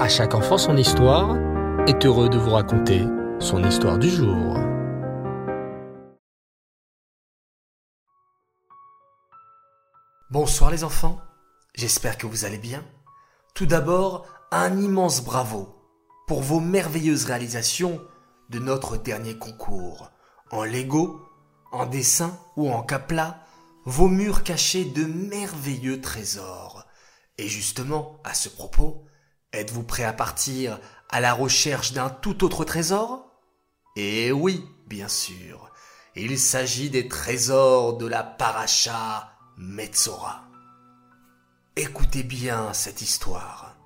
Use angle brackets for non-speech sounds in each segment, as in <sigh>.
À chaque enfant son histoire est heureux de vous raconter son histoire du jour. Bonsoir les enfants, j'espère que vous allez bien. Tout d'abord, un immense bravo pour vos merveilleuses réalisations de notre dernier concours. En Lego, en dessin ou en capla, vos murs cachés de merveilleux trésors. Et justement, à ce propos, êtes-vous prêt à partir à la recherche d'un tout autre trésor? Eh oui, bien sûr. Il s'agit des trésors de la paracha Metzora. Écoutez bien cette histoire.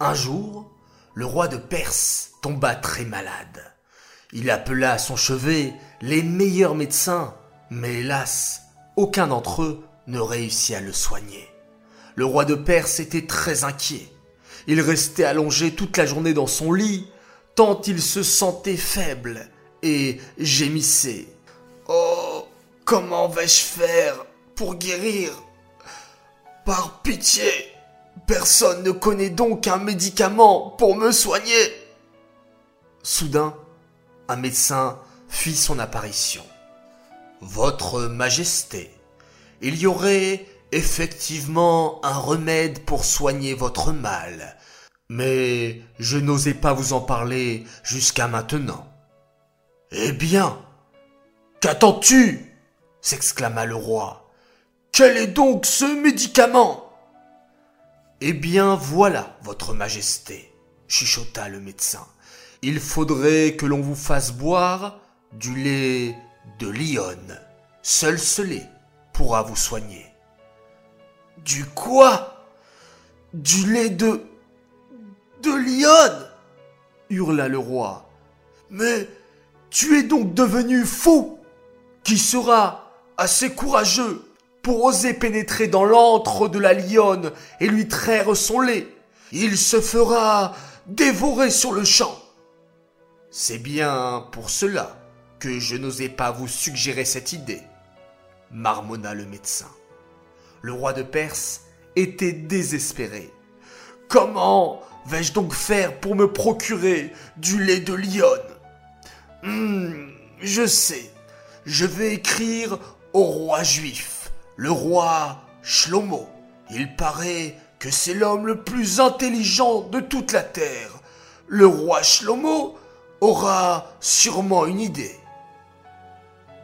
Un jour, le roi de Perse tomba très malade. Il appela à son chevet les meilleurs médecins, mais hélas, aucun d'entre eux ne réussit à le soigner. Le roi de Perse était très inquiet. Il restait allongé toute la journée dans son lit, tant il se sentait faible et gémissait. Oh, comment vais-je faire pour guérir? Par pitié, personne ne connaît donc un médicament pour me soigner. Soudain, un médecin fit son apparition. Votre Majesté, il y aurait effectivement un remède pour soigner votre mal, mais je n'osais pas vous en parler jusqu'à maintenant. Eh bien, qu'attends-tu? s'exclama le roi. Quel est donc ce médicament? Eh bien voilà, votre Majesté, chuchota le médecin. Il faudrait que l'on vous fasse boire du lait de lionne. Seul ce lait pourra vous soigner. Du quoi? Du lait de... de lionne? hurla le roi. Mais tu es donc devenu fou Qui sera assez courageux pour oser pénétrer dans l'antre de la lionne et lui traire son lait Il se fera dévorer sur le champ. C'est bien pour cela que je n'osais pas vous suggérer cette idée, marmonna le médecin. Le roi de Perse était désespéré. Comment vais-je donc faire pour me procurer du lait de lionne? Hmm, Je sais, je vais écrire au roi juif, le roi Shlomo. Il paraît que c'est l'homme le plus intelligent de toute la terre. Le roi Shlomo aura sûrement une idée.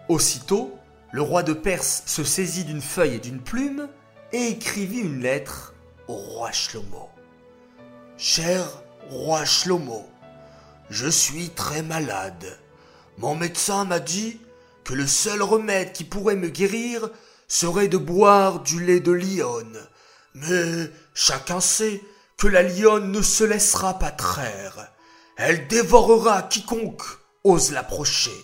Aussitôt, le roi de Perse se saisit d'une feuille et d'une plume et écrivit une lettre au roi Shlomo. Cher roi Shlomo, je suis très malade. Mon médecin m'a dit que le seul remède qui pourrait me guérir serait de boire du lait de lionne. Mais chacun sait que la lionne ne se laissera pas traire. Elle dévorera quiconque ose l'approcher.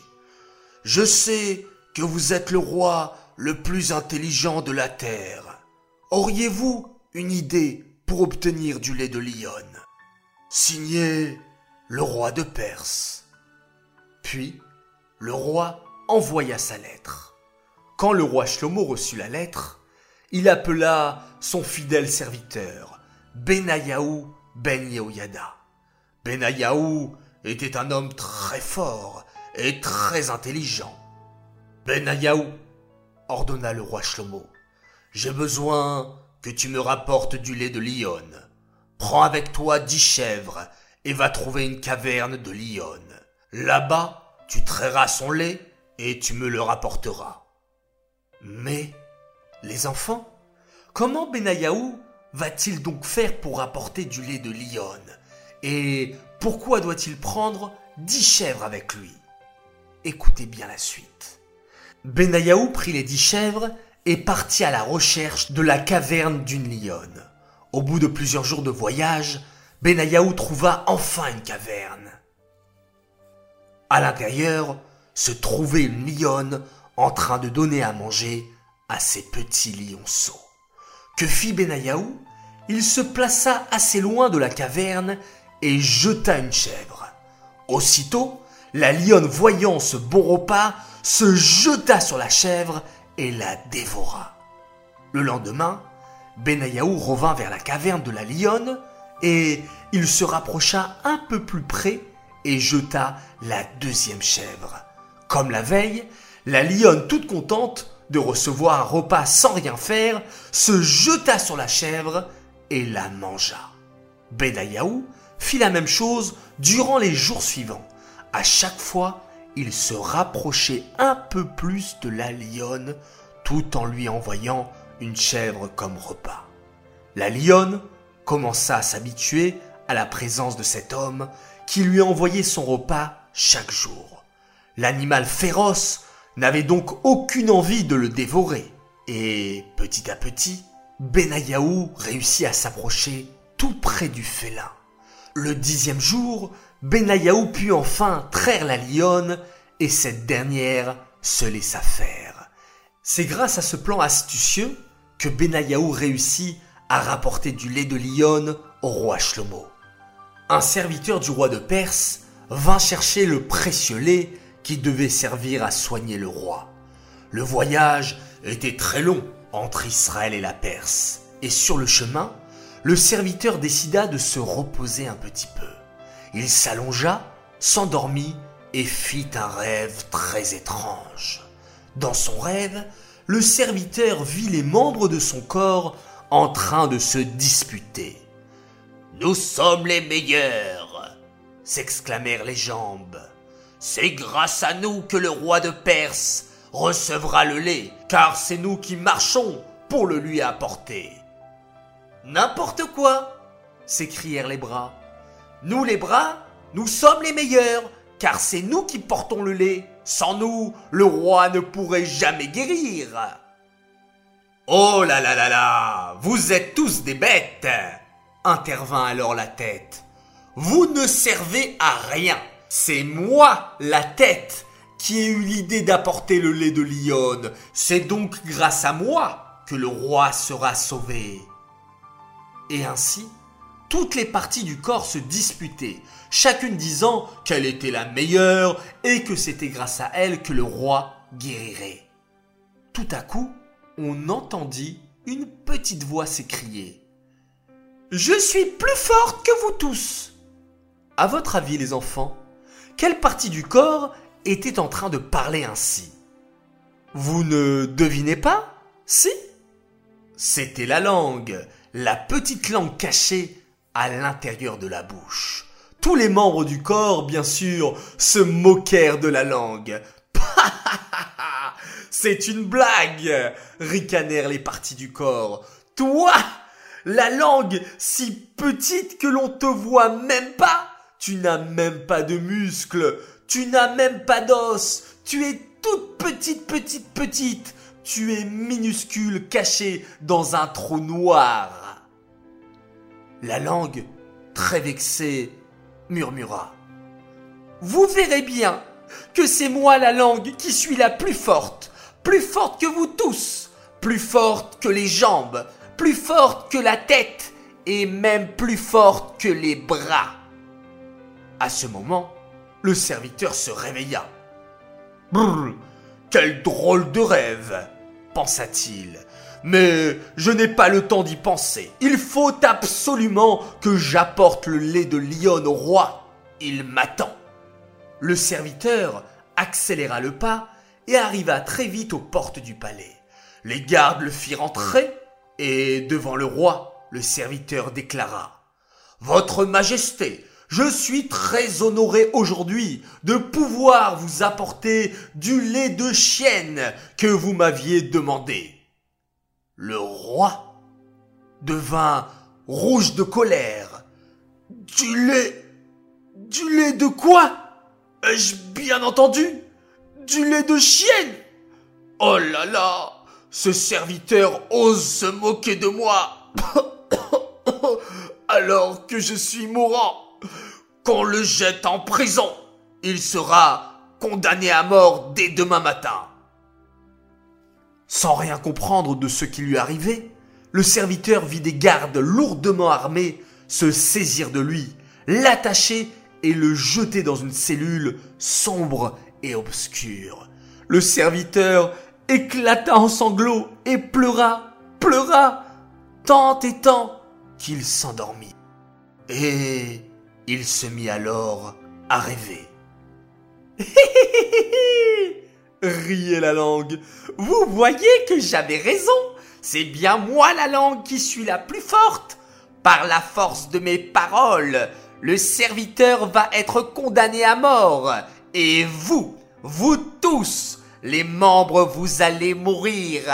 Je sais vous êtes le roi le plus intelligent de la terre. Auriez-vous une idée pour obtenir du lait de lionne? Signé le roi de Perse. Puis, le roi envoya sa lettre. Quand le roi Shlomo reçut la lettre, il appela son fidèle serviteur, Benayahu ben Yehoyada. Benayahu était un homme très fort et très intelligent. Benayahu, ordonna le roi Shlomo, j'ai besoin que tu me rapportes du lait de lionne. Prends avec toi dix chèvres et va trouver une caverne de lionne. Là-bas, tu trairas son lait et tu me le rapporteras. Mais, les enfants, comment Benayahu va-t-il donc faire pour rapporter du lait de lionne? Et pourquoi doit-il prendre dix chèvres avec lui? Écoutez bien la suite. Benayahu prit les dix chèvres et partit à la recherche de la caverne d'une lionne. Au bout de plusieurs jours de voyage, Benayahu trouva enfin une caverne. À l'intérieur se trouvait une lionne en train de donner à manger à ses petits lionceaux. Que fit Benayahu Il se plaça assez loin de la caverne et jeta une chèvre. Aussitôt, la lionne voyant ce bon repas se jeta sur la chèvre et la dévora. Le lendemain, Benayahu revint vers la caverne de la lionne et il se rapprocha un peu plus près et jeta la deuxième chèvre. Comme la veille, la lionne, toute contente de recevoir un repas sans rien faire, se jeta sur la chèvre et la mangea. Benayahu fit la même chose durant les jours suivants. À chaque fois, il se rapprochait un peu plus de la lionne tout en lui envoyant une chèvre comme repas. La lionne commença à s'habituer à la présence de cet homme qui lui envoyait son repas chaque jour. L'animal féroce n'avait donc aucune envie de le dévorer. Et petit à petit, Benayahu réussit à s'approcher tout près du félin. Le dixième jour, Benayahu put enfin traire la lionne et cette dernière se laissa faire. C'est grâce à ce plan astucieux que Benayahu réussit à rapporter du lait de lionne au roi Shlomo. Un serviteur du roi de Perse vint chercher le précieux lait qui devait servir à soigner le roi. Le voyage était très long entre Israël et la Perse, et sur le chemin, le serviteur décida de se reposer un petit peu. Il s'allongea, s'endormit et fit un rêve très étrange. Dans son rêve, le serviteur vit les membres de son corps en train de se disputer. Nous sommes les meilleurs, s'exclamèrent les jambes. C'est grâce à nous que le roi de Perse recevra le lait, car c'est nous qui marchons pour le lui apporter. N'importe quoi s'écrièrent les bras. Nous les bras, nous sommes les meilleurs, car c'est nous qui portons le lait. Sans nous, le roi ne pourrait jamais guérir. Oh là là là là, vous êtes tous des bêtes, intervint alors la tête. Vous ne servez à rien. C'est moi, la tête, qui ai eu l'idée d'apporter le lait de lionne. C'est donc grâce à moi que le roi sera sauvé. Et ainsi, toutes les parties du corps se disputaient, chacune disant qu'elle était la meilleure et que c'était grâce à elle que le roi guérirait. Tout à coup, on entendit une petite voix s'écrier. Je suis plus forte que vous tous. À votre avis, les enfants, quelle partie du corps était en train de parler ainsi? Vous ne devinez pas? Si? C'était la langue, la petite langue cachée à l'intérieur de la bouche. Tous les membres du corps, bien sûr, se moquèrent de la langue. <laughs> C'est une blague ricanèrent les parties du corps. Toi La langue si petite que l'on te voit même pas tu n'as même pas de muscles. Tu n'as même pas d'os. Tu es toute petite, petite, petite. Tu es minuscule, caché dans un trou noir. La langue, très vexée, murmura. Vous verrez bien que c'est moi la langue qui suis la plus forte, plus forte que vous tous, plus forte que les jambes, plus forte que la tête, et même plus forte que les bras. À ce moment, le serviteur se réveilla. Brrr, quel drôle de rêve, pensa-t-il. Mais je n'ai pas le temps d'y penser. Il faut absolument que j'apporte le lait de lionne au roi. Il m'attend. Le serviteur accéléra le pas et arriva très vite aux portes du palais. Les gardes le firent entrer et devant le roi, le serviteur déclara Votre Majesté, je suis très honoré aujourd'hui de pouvoir vous apporter du lait de chienne que vous m'aviez demandé. Le roi devint rouge de colère. Du lait Du lait de quoi? Ai-je bien entendu? Du lait de chienne? Oh là là Ce serviteur ose se moquer de moi <coughs> alors que je suis mourant qu'on le jette en prison. Il sera condamné à mort dès demain matin. Sans rien comprendre de ce qui lui arrivait, le serviteur vit des gardes lourdement armés se saisir de lui, l'attacher et le jeter dans une cellule sombre et obscure. Le serviteur éclata en sanglots et pleura, pleura, tant et tant qu'il s'endormit. Et il se mit alors à rêver. <laughs> Riait la langue. Vous voyez que j'avais raison. C'est bien moi la langue qui suis la plus forte. Par la force de mes paroles, le serviteur va être condamné à mort. Et vous, vous tous, les membres, vous allez mourir. <laughs>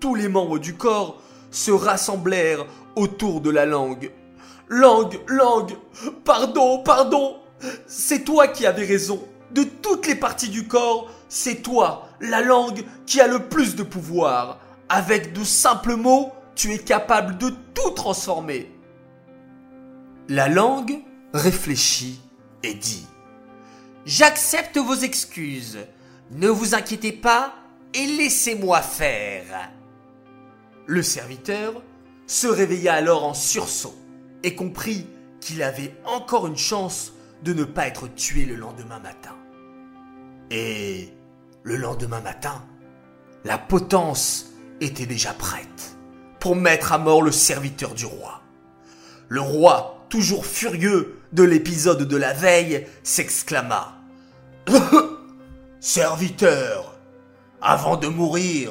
Tous les membres du corps se rassemblèrent autour de la langue. Langue, langue, pardon, pardon. C'est toi qui avais raison. De toutes les parties du corps, c'est toi, la langue, qui a le plus de pouvoir. Avec de simples mots, tu es capable de tout transformer. La langue réfléchit et dit J'accepte vos excuses. Ne vous inquiétez pas et laissez-moi faire. Le serviteur se réveilla alors en sursaut et comprit qu'il avait encore une chance de ne pas être tué le lendemain matin. Et le lendemain matin, la potence était déjà prête pour mettre à mort le serviteur du roi. Le roi, toujours furieux de l'épisode de la veille, s'exclama <coughs> Serviteur, avant de mourir,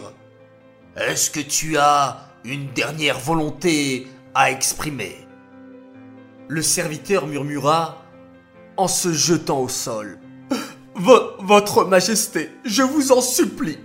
est-ce que tu as une dernière volonté à exprimer? Le serviteur murmura en se jetant au sol. votre Majesté, je vous en supplie,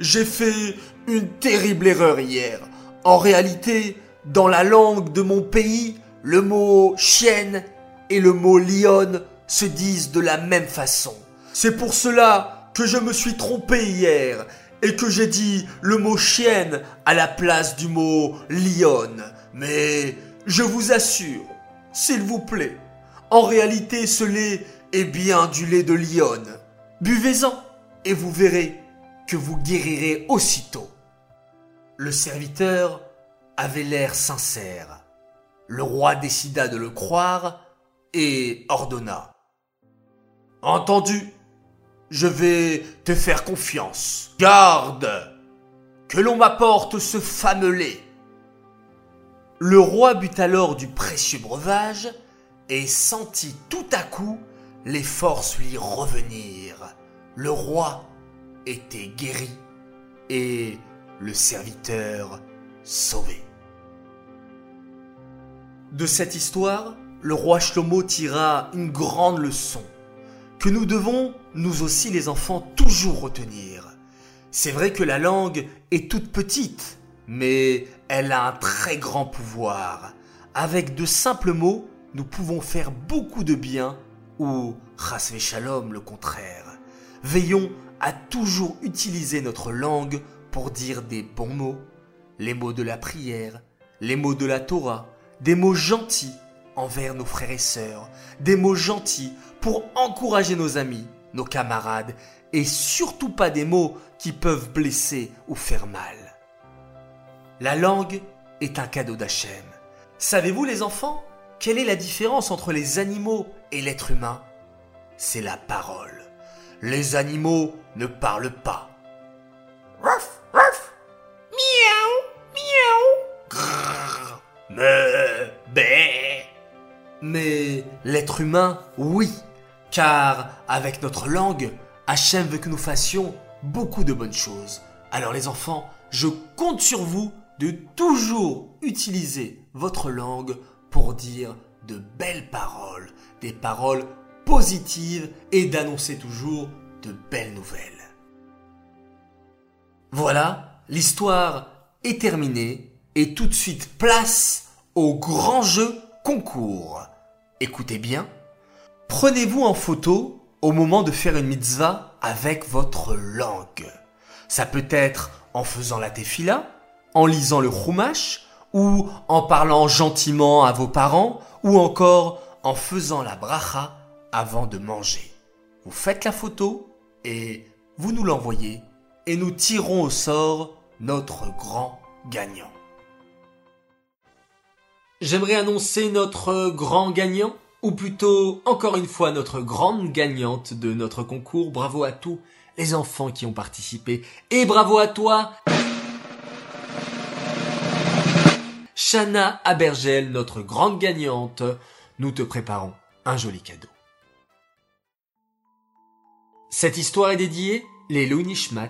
j'ai fait une terrible erreur hier. En réalité, dans la langue de mon pays, le mot chienne et le mot lionne se disent de la même façon. C'est pour cela que je me suis trompé hier et que j'ai dit le mot chienne à la place du mot lionne. Mais je vous assure, s'il vous plaît, en réalité ce lait est bien du lait de lionne. Buvez-en et vous verrez que vous guérirez aussitôt. Le serviteur avait l'air sincère. Le roi décida de le croire et ordonna. Entendu, je vais te faire confiance. Garde que l'on m'apporte ce fameux lait. Le roi but alors du précieux breuvage et sentit tout à coup les forces lui revenir. Le roi était guéri et le serviteur sauvé. De cette histoire, le roi Shlomo tira une grande leçon que nous devons, nous aussi les enfants, toujours retenir. C'est vrai que la langue est toute petite, mais elle a un très grand pouvoir. Avec de simples mots, nous pouvons faire beaucoup de bien ou, shalom, le contraire. Veillons à toujours utiliser notre langue pour dire des bons mots, les mots de la prière, les mots de la Torah, des mots gentils envers nos frères et sœurs, des mots gentils pour encourager nos amis, nos camarades, et surtout pas des mots qui peuvent blesser ou faire mal. La langue est un cadeau d'Hachem. Savez-vous les enfants, quelle est la différence entre les animaux et l'être humain? C'est la parole. Les animaux ne parlent pas. Ruff, ruff. Miaou, miaou. Mais, bé. Mais l'être humain, oui car avec notre langue, Hachem veut que nous fassions beaucoup de bonnes choses. Alors les enfants, je compte sur vous de toujours utiliser votre langue pour dire de belles paroles, des paroles positives et d'annoncer toujours de belles nouvelles. Voilà, l'histoire est terminée et tout de suite place au grand jeu concours. Écoutez bien, Prenez-vous en photo au moment de faire une mitzvah avec votre langue. Ça peut être en faisant la tefila, en lisant le chumash, ou en parlant gentiment à vos parents, ou encore en faisant la bracha avant de manger. Vous faites la photo et vous nous l'envoyez et nous tirons au sort notre grand gagnant. J'aimerais annoncer notre grand gagnant ou plutôt encore une fois notre grande gagnante de notre concours. Bravo à tous les enfants qui ont participé et bravo à toi Shana Abergel, notre grande gagnante, nous te préparons un joli cadeau. Cette histoire est dédiée les Nishmat,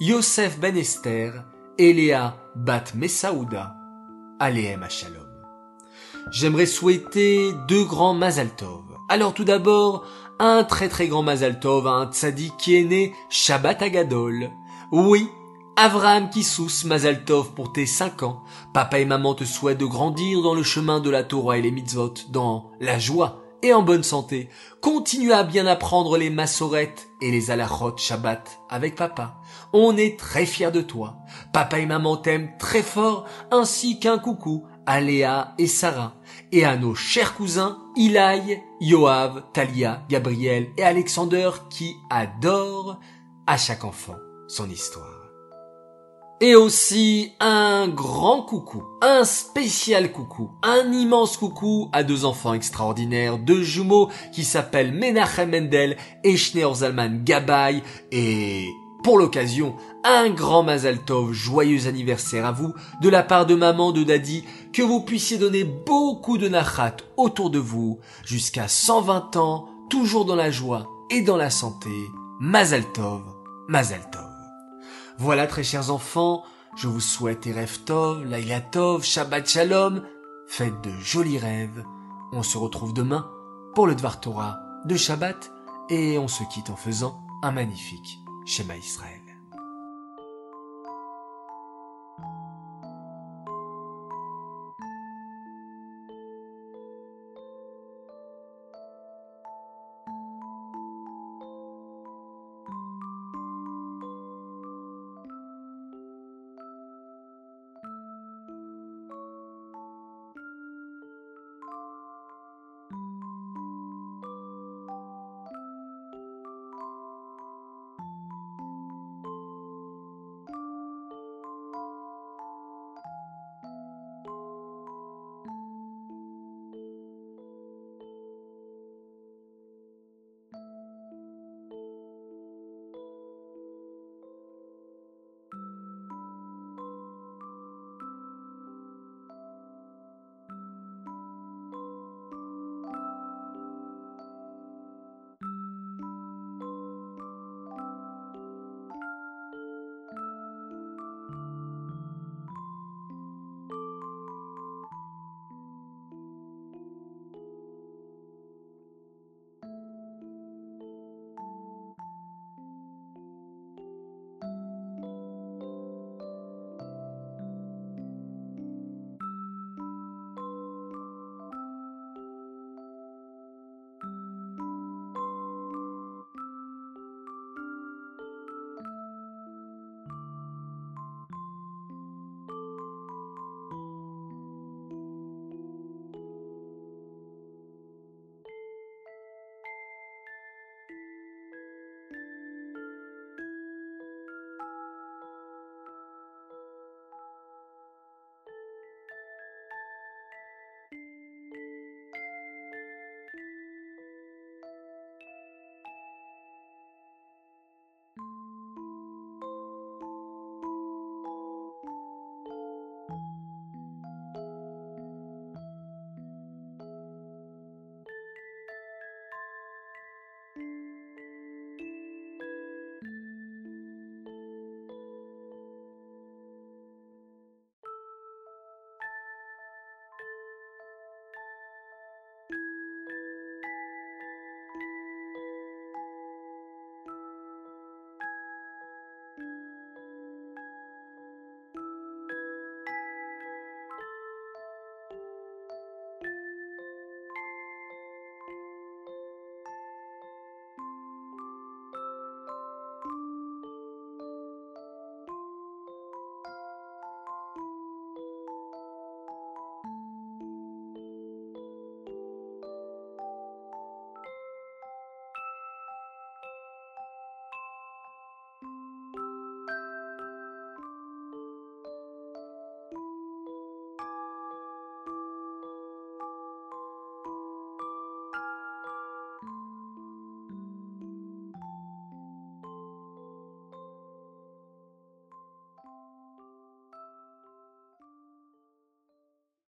Yosef Ben Esther et Léa Bat Messaouda, Aléem Shalom. J'aimerais souhaiter deux grands Mazal Alors tout d'abord, un très très grand Mazal Tov à un tzaddik qui est né Shabbat Agadol. Oui, Avraham Kissous Mazal Tov pour tes cinq ans. Papa et maman te souhaitent de grandir dans le chemin de la Torah et les mitzvot, dans la joie et en bonne santé. Continue à bien apprendre les massorettes et les alachot Shabbat avec papa. On est très fiers de toi. Papa et maman t'aiment très fort, ainsi qu'un coucou à Léa et Sarah, et à nos chers cousins Ilaï, Yoav, Talia, Gabriel et Alexander qui adorent à chaque enfant son histoire. Et aussi un grand coucou, un spécial coucou, un immense coucou à deux enfants extraordinaires, deux jumeaux qui s'appellent Menachem Mendel et Schneor Zalman Gabay et pour l'occasion, un grand Mazal Tov, joyeux anniversaire à vous, de la part de maman, de daddy, que vous puissiez donner beaucoup de nachat autour de vous, jusqu'à 120 ans, toujours dans la joie et dans la santé. Mazal Tov, Tov. Voilà très chers enfants, je vous souhaite Erev Tov, Laila Shabbat Shalom, faites de jolis rêves. On se retrouve demain pour le Dvar Torah de Shabbat et on se quitte en faisant un magnifique Shema Israël.